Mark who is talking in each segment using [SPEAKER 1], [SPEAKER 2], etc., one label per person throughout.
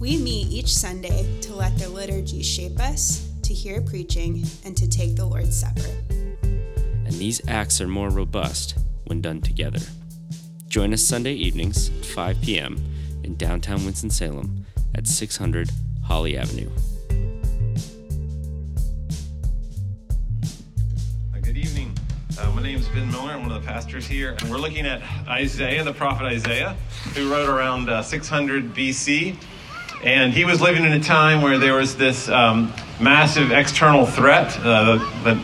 [SPEAKER 1] We meet each Sunday to let the liturgy shape us, to hear preaching, and to take the Lord's Supper.
[SPEAKER 2] And these acts are more robust when done together. Join us Sunday evenings at 5 p.m. in downtown Winston-Salem at 600 Holly Avenue.
[SPEAKER 3] Good evening. Uh, my name is Ben Miller. I'm one of the pastors here, and we're looking at Isaiah, the prophet Isaiah, who wrote around uh, 600 BC. And he was living in a time where there was this um, massive external threat. Uh, the,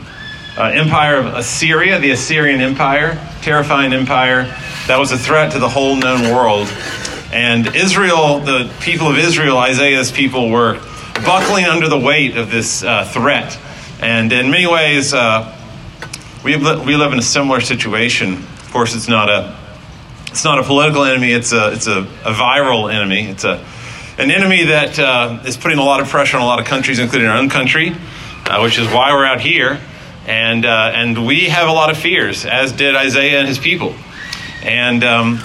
[SPEAKER 3] uh, empire of Assyria, the Assyrian Empire, terrifying empire, that was a threat to the whole known world. And Israel, the people of Israel, Isaiah's people, were buckling under the weight of this uh, threat. And in many ways, uh, we, we live in a similar situation. Of course, it's not a it's not a political enemy. It's a it's a, a viral enemy. It's a an enemy that uh, is putting a lot of pressure on a lot of countries, including our own country, uh, which is why we're out here. And, uh, and we have a lot of fears, as did Isaiah and his people. And um,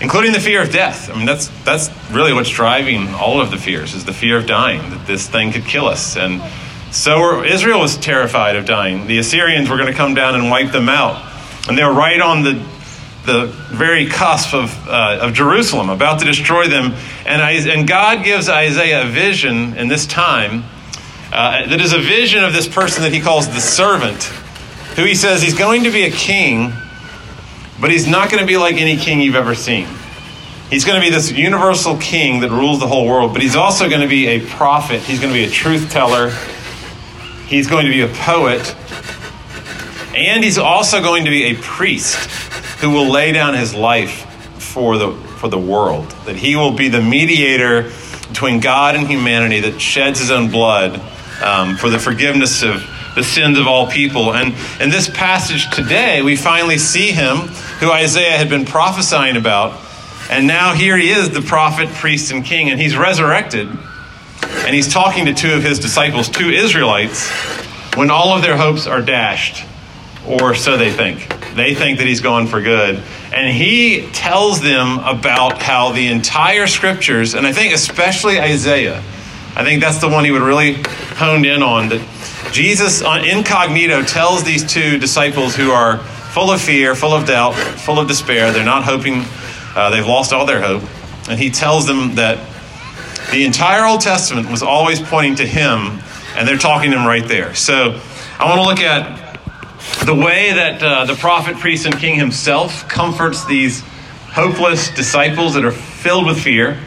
[SPEAKER 3] including the fear of death. I mean, that's, that's really what's driving all of the fears, is the fear of dying, that this thing could kill us. And so Israel was terrified of dying. The Assyrians were going to come down and wipe them out. And they were right on the the very cusp of, uh, of Jerusalem, about to destroy them. And, I, and God gives Isaiah a vision in this time uh, that is a vision of this person that he calls the servant, who he says he's going to be a king, but he's not going to be like any king you've ever seen. He's going to be this universal king that rules the whole world, but he's also going to be a prophet. He's going to be a truth teller. He's going to be a poet. And he's also going to be a priest who will lay down his life for the, for the world, that he will be the mediator between God and humanity that sheds his own blood um, for the forgiveness of the sins of all people. And in this passage today, we finally see him who Isaiah had been prophesying about. And now here he is, the prophet, priest, and king, and he's resurrected. And he's talking to two of his disciples, two Israelites, when all of their hopes are dashed, or so they think. They think that he's gone for good. And he tells them about how the entire scriptures, and I think especially Isaiah, I think that's the one he would really honed in on, that Jesus on incognito tells these two disciples who are full of fear, full of doubt, full of despair, they're not hoping, uh, they've lost all their hope. And he tells them that the entire Old Testament was always pointing to him, and they're talking to him right there. So I want to look at the way that uh, the prophet, priest, and king himself comforts these hopeless disciples that are filled with fear,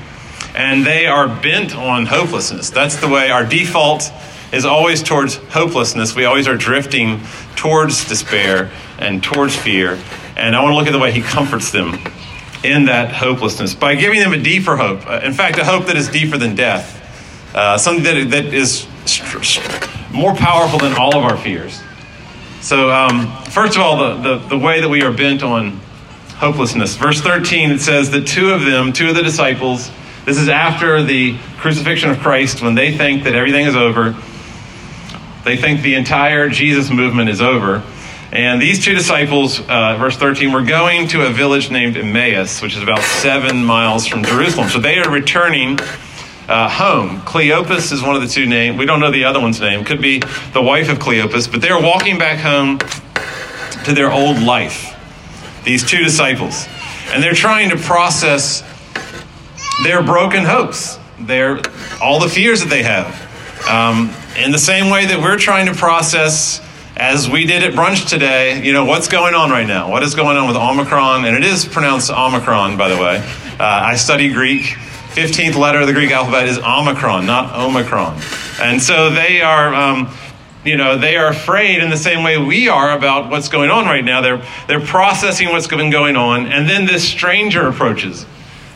[SPEAKER 3] and they are bent on hopelessness. That's the way our default is always towards hopelessness. We always are drifting towards despair and towards fear. And I want to look at the way he comforts them in that hopelessness by giving them a deeper hope. Uh, in fact, a hope that is deeper than death, uh, something that, that is more powerful than all of our fears. So, um, first of all, the, the, the way that we are bent on hopelessness. Verse 13, it says that two of them, two of the disciples, this is after the crucifixion of Christ, when they think that everything is over. They think the entire Jesus movement is over. And these two disciples, uh, verse 13, were going to a village named Emmaus, which is about seven miles from Jerusalem. So they are returning uh, home. Cleopas is one of the two names. We don't know the other one's name. Could be the wife of Cleopas, but they're walking back home to their old life. These two disciples. And they're trying to process their broken hopes, their, all the fears that they have. Um, in the same way that we're trying to process, as we did at brunch today, you know, what's going on right now? What is going on with Omicron? And it is pronounced Omicron, by the way. Uh, I study Greek. 15th letter of the Greek alphabet is Omicron, not Omicron. And so they are, um, you know, they are afraid in the same way we are about what's going on right now. They're, they're processing what's been going on. And then this stranger approaches.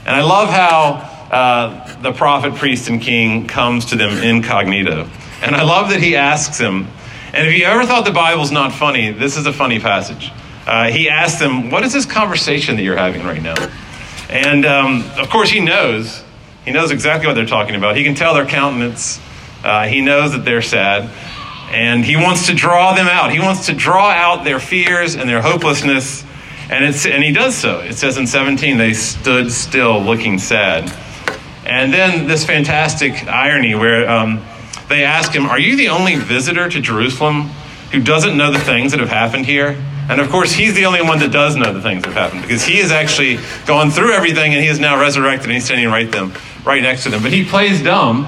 [SPEAKER 3] And I love how uh, the prophet, priest, and king comes to them incognito. And I love that he asks him, and if you ever thought the Bible's not funny, this is a funny passage. Uh, he asks them, What is this conversation that you're having right now? And um, of course, he knows. He knows exactly what they're talking about. He can tell their countenance. Uh, he knows that they're sad. And he wants to draw them out. He wants to draw out their fears and their hopelessness. And, it's, and he does so. It says in 17, they stood still looking sad. And then this fantastic irony where um, they ask him, Are you the only visitor to Jerusalem who doesn't know the things that have happened here? And of course, he's the only one that does know the things that have happened because he has actually gone through everything and he is now resurrected and he's standing right them, right next to them. But he plays dumb.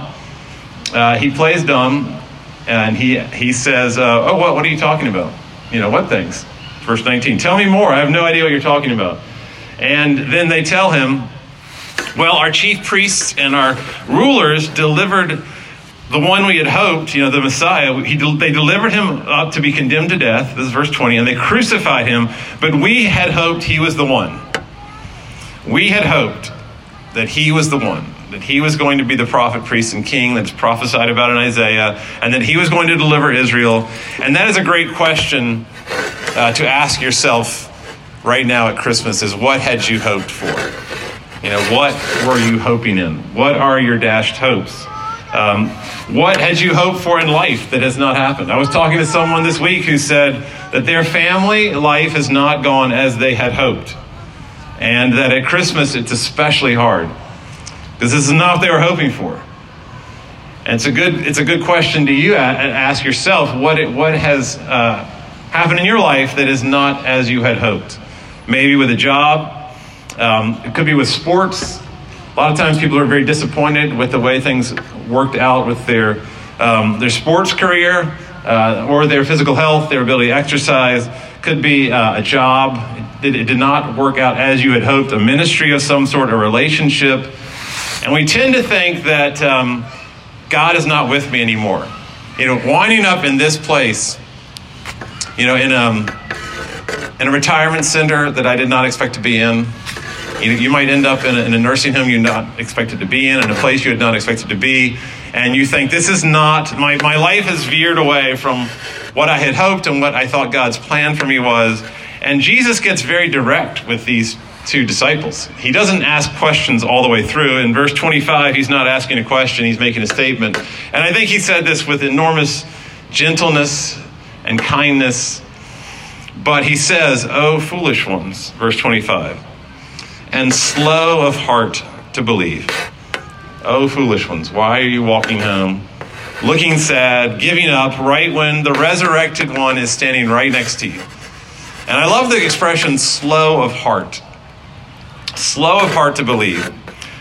[SPEAKER 3] Uh, he plays dumb, and he he says, uh, "Oh, what what are you talking about? You know what things?" Verse 19. Tell me more. I have no idea what you're talking about. And then they tell him, "Well, our chief priests and our rulers delivered." the one we had hoped, you know, the Messiah, he, they delivered him up to be condemned to death. This is verse 20. And they crucified him, but we had hoped he was the one. We had hoped that he was the one, that he was going to be the prophet, priest, and king that's prophesied about in Isaiah, and that he was going to deliver Israel. And that is a great question uh, to ask yourself right now at Christmas is what had you hoped for? You know, what were you hoping in? What are your dashed hopes? Um, what had you hoped for in life that has not happened? I was talking to someone this week who said that their family life has not gone as they had hoped. And that at Christmas it's especially hard because this is not what they were hoping for. And it's a good, it's a good question to you ask yourself what, it, what has uh, happened in your life that is not as you had hoped. Maybe with a job, um, it could be with sports, a lot of times people are very disappointed with the way things worked out with their, um, their sports career uh, or their physical health, their ability to exercise. Could be uh, a job. It, it, did not work out as you had hoped, a ministry of some sort, a relationship. And we tend to think that um, God is not with me anymore. You know, winding up in this place, you know, in, um, in a retirement center that I did not expect to be in, you, know, you might end up in a, in a nursing home you're not expected to be in, in a place you had not expected to be, and you think, this is not, my, my life has veered away from what I had hoped and what I thought God's plan for me was. And Jesus gets very direct with these two disciples. He doesn't ask questions all the way through. In verse 25, he's not asking a question, he's making a statement. And I think he said this with enormous gentleness and kindness. But he says, Oh, foolish ones, verse 25 and slow of heart to believe. Oh, foolish ones, why are you walking home, looking sad, giving up right when the resurrected one is standing right next to you? And I love the expression slow of heart. Slow of heart to believe.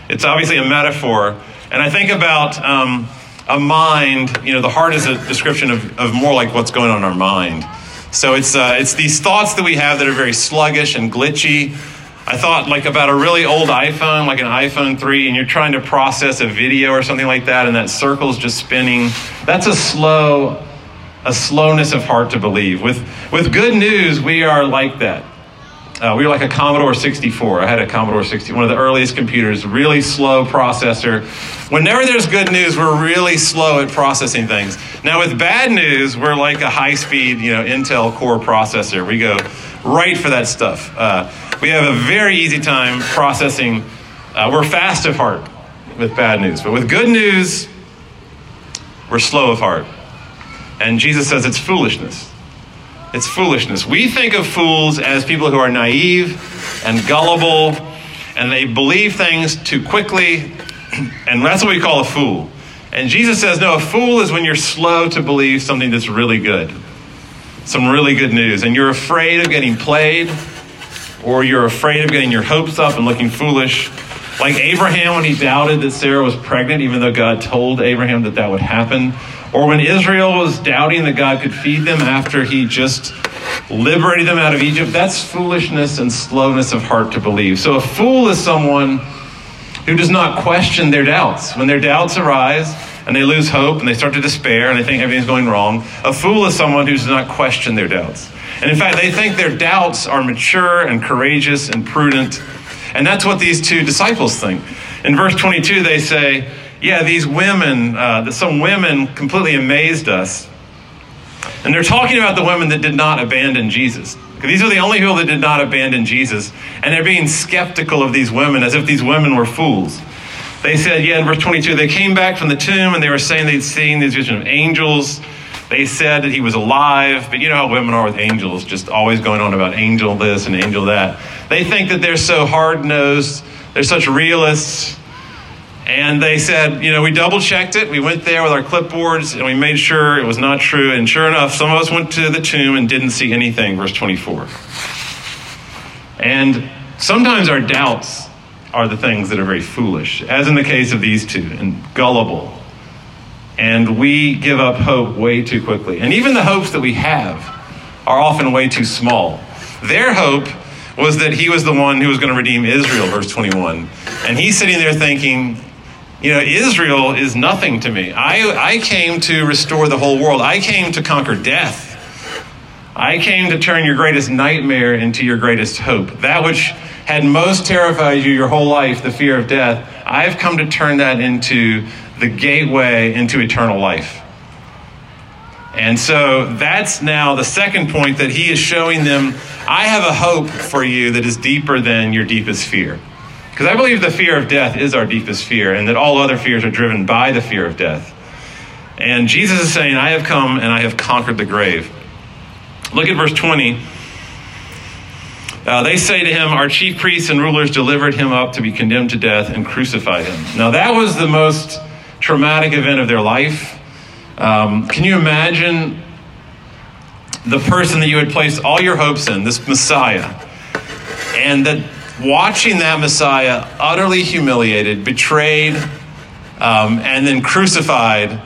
[SPEAKER 3] It's obviously a metaphor. And I think about um, a mind, you know, the heart is a description of, of more like what's going on in our mind. So it's, uh, it's these thoughts that we have that are very sluggish and glitchy, I thought like about a really old iPhone, like an iPhone 3, and you're trying to process a video or something like that, and that circle's just spinning. That's a slow, a slowness of heart to believe. With, with good news, we are like that. Uh, we were like a Commodore 64. I had a Commodore 60, one of the earliest computers, really slow processor. Whenever there's good news, we're really slow at processing things. Now, with bad news, we're like a high speed, you know, Intel Core processor. We go right for that stuff. Uh, we have a very easy time processing. Uh, we're fast of heart with bad news, but with good news, we're slow of heart. And Jesus says it's foolishness. It's foolishness. We think of fools as people who are naive and gullible, and they believe things too quickly, and that's what we call a fool. And Jesus says, no, a fool is when you're slow to believe something that's really good, some really good news, and you're afraid of getting played or you're afraid of getting your hopes up and looking foolish. Like Abraham when he doubted that Sarah was pregnant, even though God told Abraham that that would happen. Or when Israel was doubting that God could feed them after he just liberated them out of Egypt. That's foolishness and slowness of heart to believe. So a fool is someone who does not question their doubts. When their doubts arise and they lose hope and they start to despair and they think everything's going wrong, a fool is someone who does not question their doubts. And in fact, they think their doubts are mature and courageous and prudent. And that's what these two disciples think. In verse 22, they say, Yeah, these women, uh, some women completely amazed us. And they're talking about the women that did not abandon Jesus. These are the only people that did not abandon Jesus. And they're being skeptical of these women as if these women were fools. They said, yeah, in verse 22, they came back from the tomb and they were saying they'd seen these visions of angels. They said that he was alive, but you know how women are with angels, just always going on about angel this and angel that. They think that they're so hard nosed, they're such realists. And they said, you know, we double checked it. We went there with our clipboards and we made sure it was not true. And sure enough, some of us went to the tomb and didn't see anything, verse 24. And sometimes our doubts are the things that are very foolish, as in the case of these two, and gullible. And we give up hope way too quickly. And even the hopes that we have are often way too small. Their hope was that he was the one who was going to redeem Israel, verse 21. And he's sitting there thinking, you know, Israel is nothing to me. I, I came to restore the whole world, I came to conquer death. I came to turn your greatest nightmare into your greatest hope. That which had most terrified you your whole life, the fear of death, I've come to turn that into the gateway into eternal life. And so that's now the second point that he is showing them I have a hope for you that is deeper than your deepest fear. Because I believe the fear of death is our deepest fear, and that all other fears are driven by the fear of death. And Jesus is saying, I have come and I have conquered the grave. Look at verse 20. Uh, they say to him, Our chief priests and rulers delivered him up to be condemned to death and crucified him. Now, that was the most traumatic event of their life. Um, can you imagine the person that you had placed all your hopes in, this Messiah, and that watching that Messiah utterly humiliated, betrayed, um, and then crucified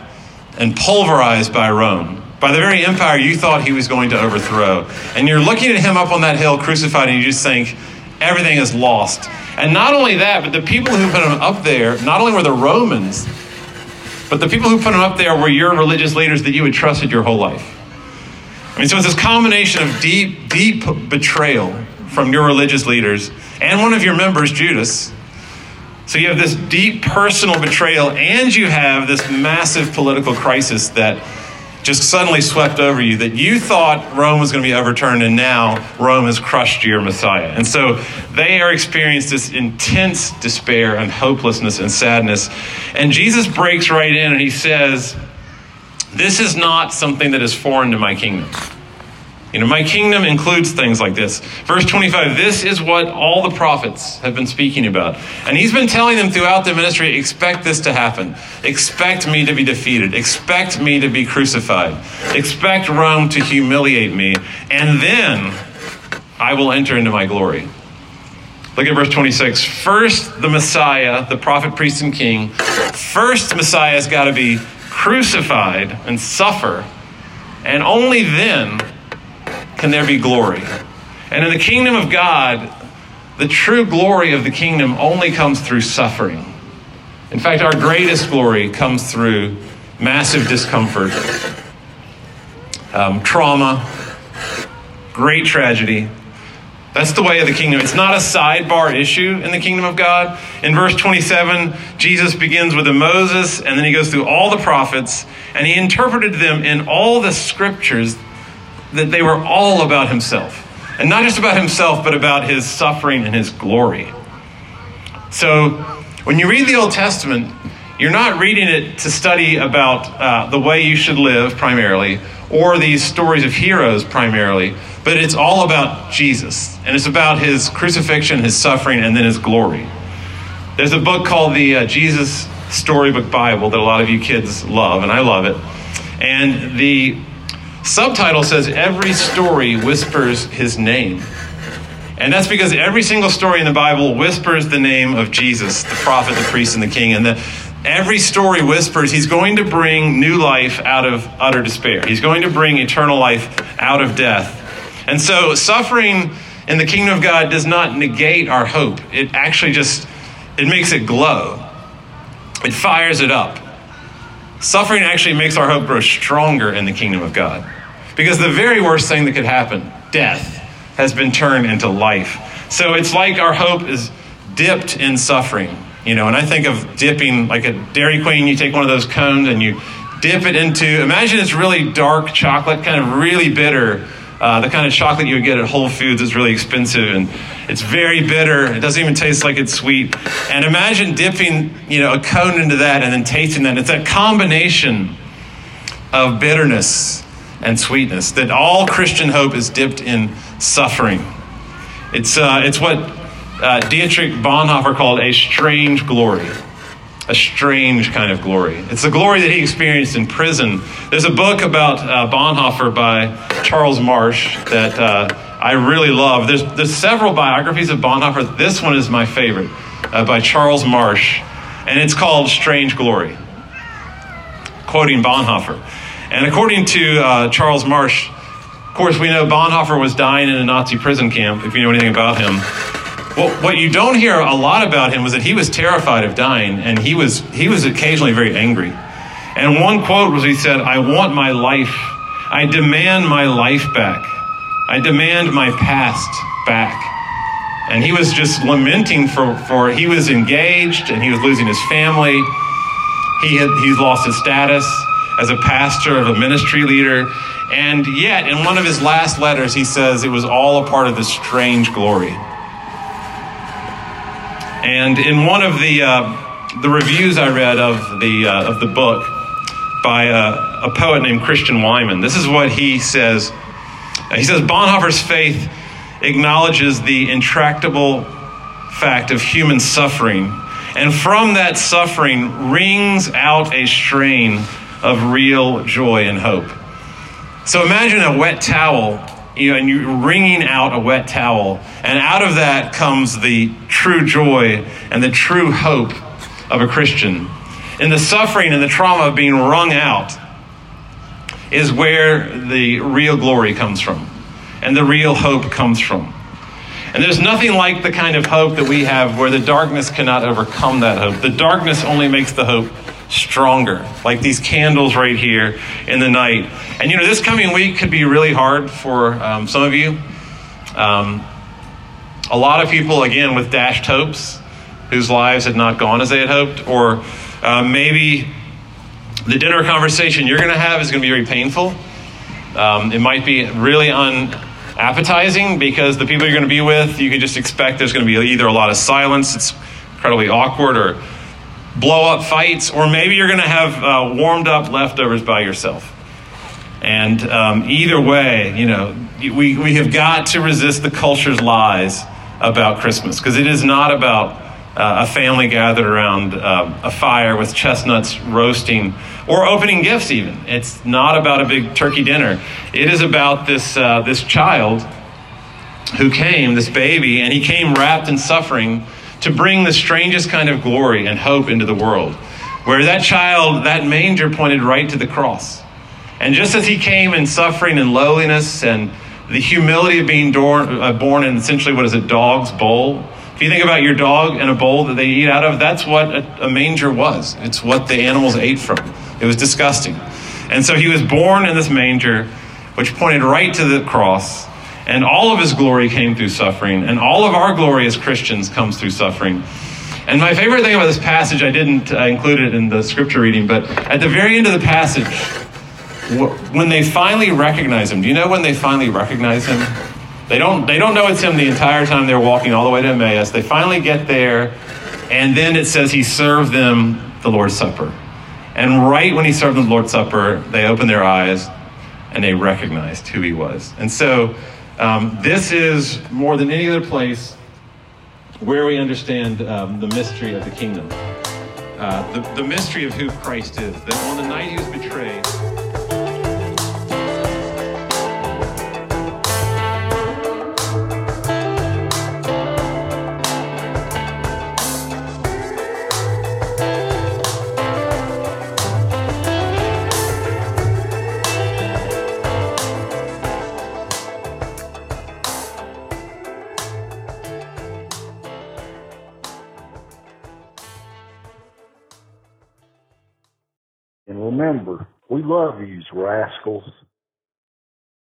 [SPEAKER 3] and pulverized by Rome? by the very empire you thought he was going to overthrow. And you're looking at him up on that hill crucified, and you just think, everything is lost. And not only that, but the people who put him up there, not only were the Romans, but the people who put him up there were your religious leaders that you had trusted your whole life. I mean, so it's this combination of deep, deep betrayal from your religious leaders and one of your members, Judas. So you have this deep personal betrayal, and you have this massive political crisis that just suddenly swept over you that you thought Rome was going to be overturned and now Rome has crushed your Messiah. And so they are experiencing this intense despair and hopelessness and sadness. And Jesus breaks right in and he says, This is not something that is foreign to my kingdom. You know, my kingdom includes things like this. Verse 25, this is what all the prophets have been speaking about. And he's been telling them throughout the ministry expect this to happen. Expect me to be defeated. Expect me to be crucified. Expect Rome to humiliate me. And then I will enter into my glory. Look at verse 26. First, the Messiah, the prophet, priest, and king. First, Messiah has got to be crucified and suffer. And only then can there be glory. And in the kingdom of God, the true glory of the kingdom only comes through suffering. In fact, our greatest glory comes through massive discomfort, um, trauma, great tragedy. That's the way of the kingdom. It's not a sidebar issue in the kingdom of God. In verse 27, Jesus begins with a Moses, and then he goes through all the prophets, and he interpreted them in all the scriptures that they were all about himself. And not just about himself, but about his suffering and his glory. So when you read the Old Testament, you're not reading it to study about uh, the way you should live primarily, or these stories of heroes primarily, but it's all about Jesus. And it's about his crucifixion, his suffering, and then his glory. There's a book called the uh, Jesus Storybook Bible that a lot of you kids love, and I love it. And the Subtitle says every story whispers his name. And that's because every single story in the Bible whispers the name of Jesus, the prophet, the priest, and the king. And the, every story whispers he's going to bring new life out of utter despair. He's going to bring eternal life out of death. And so suffering in the kingdom of God does not negate our hope. It actually just it makes it glow. It fires it up. Suffering actually makes our hope grow stronger in the kingdom of God. Because the very worst thing that could happen, death, has been turned into life. So it's like our hope is dipped in suffering. You know, and I think of dipping like a Dairy Queen, you take one of those cones and you dip it into, imagine it's really dark chocolate, kind of really bitter. Uh, the kind of chocolate you would get at Whole Foods is really expensive and it's very bitter. It doesn't even taste like it's sweet. And imagine dipping, you know, a cone into that and then tasting that. It's that combination of bitterness and sweetness that all Christian hope is dipped in suffering. It's, uh, it's what uh, Dietrich Bonhoeffer called a strange glory a strange kind of glory. It's the glory that he experienced in prison. There's a book about uh, Bonhoeffer by Charles Marsh that uh, I really love. There's, there's several biographies of Bonhoeffer. This one is my favorite uh, by Charles Marsh, and it's called Strange Glory, quoting Bonhoeffer. And according to uh, Charles Marsh, of course, we know Bonhoeffer was dying in a Nazi prison camp, if you know anything about him. Well, what you don't hear a lot about him was that he was terrified of dying, and he was he was occasionally very angry. And one quote was he said, "I want my life. I demand my life back. I demand my past back." And he was just lamenting for for he was engaged and he was losing his family. He had he's lost his status as a pastor of a ministry leader. And yet, in one of his last letters, he says it was all a part of this strange glory. And in one of the uh, the reviews I read of the uh, of the book by uh, a poet named Christian Wiman, this is what he says. He says Bonhoeffer's faith acknowledges the intractable fact of human suffering, and from that suffering rings out a strain of real joy and hope. So imagine a wet towel you know, and you're wringing out a wet towel. And out of that comes the true joy and the true hope of a Christian. And the suffering and the trauma of being wrung out is where the real glory comes from and the real hope comes from. And there's nothing like the kind of hope that we have where the darkness cannot overcome that hope. The darkness only makes the hope stronger, like these candles right here in the night. And you know, this coming week could be really hard for um, some of you. Um, a lot of people, again, with dashed hopes, whose lives had not gone as they had hoped, or uh, maybe the dinner conversation you're going to have is going to be very painful. Um, it might be really unappetizing because the people you're going to be with, you can just expect there's going to be either a lot of silence, it's incredibly awkward, or blow up fights, or maybe you're going to have uh, warmed up leftovers by yourself. And um, either way, you know, we, we have got to resist the culture's lies about Christmas because it is not about uh, a family gathered around uh, a fire with chestnuts roasting or opening gifts, even. It's not about a big turkey dinner. It is about this, uh, this child who came, this baby, and he came wrapped in suffering to bring the strangest kind of glory and hope into the world. Where that child, that manger pointed right to the cross. And just as he came in suffering and lowliness and the humility of being uh, born in essentially what is a dog's bowl, if you think about your dog and a bowl that they eat out of, that's what a, manger was. It's what the animals ate from. It was disgusting. And so he was born in this manger, which pointed right to the cross. And all of his glory came through suffering. And all of our glory as Christians comes through suffering. And my favorite thing about this passage, I didn't uh, include it in the scripture reading, but at the very end of the passage, when they finally recognize him, do you know when they finally recognize him? They don't, they don't know it's him the entire time they're walking all the way to Emmaus. They finally get there, and then it says he served them the Lord's Supper. And right when he served them the Lord's Supper, they opened their eyes and they recognized who he was. And so, um, this is more than any other place where we understand um, the mystery of the kingdom. Uh, the, the mystery of who Christ is. That on the night he was betrayed,
[SPEAKER 4] love you, rascals.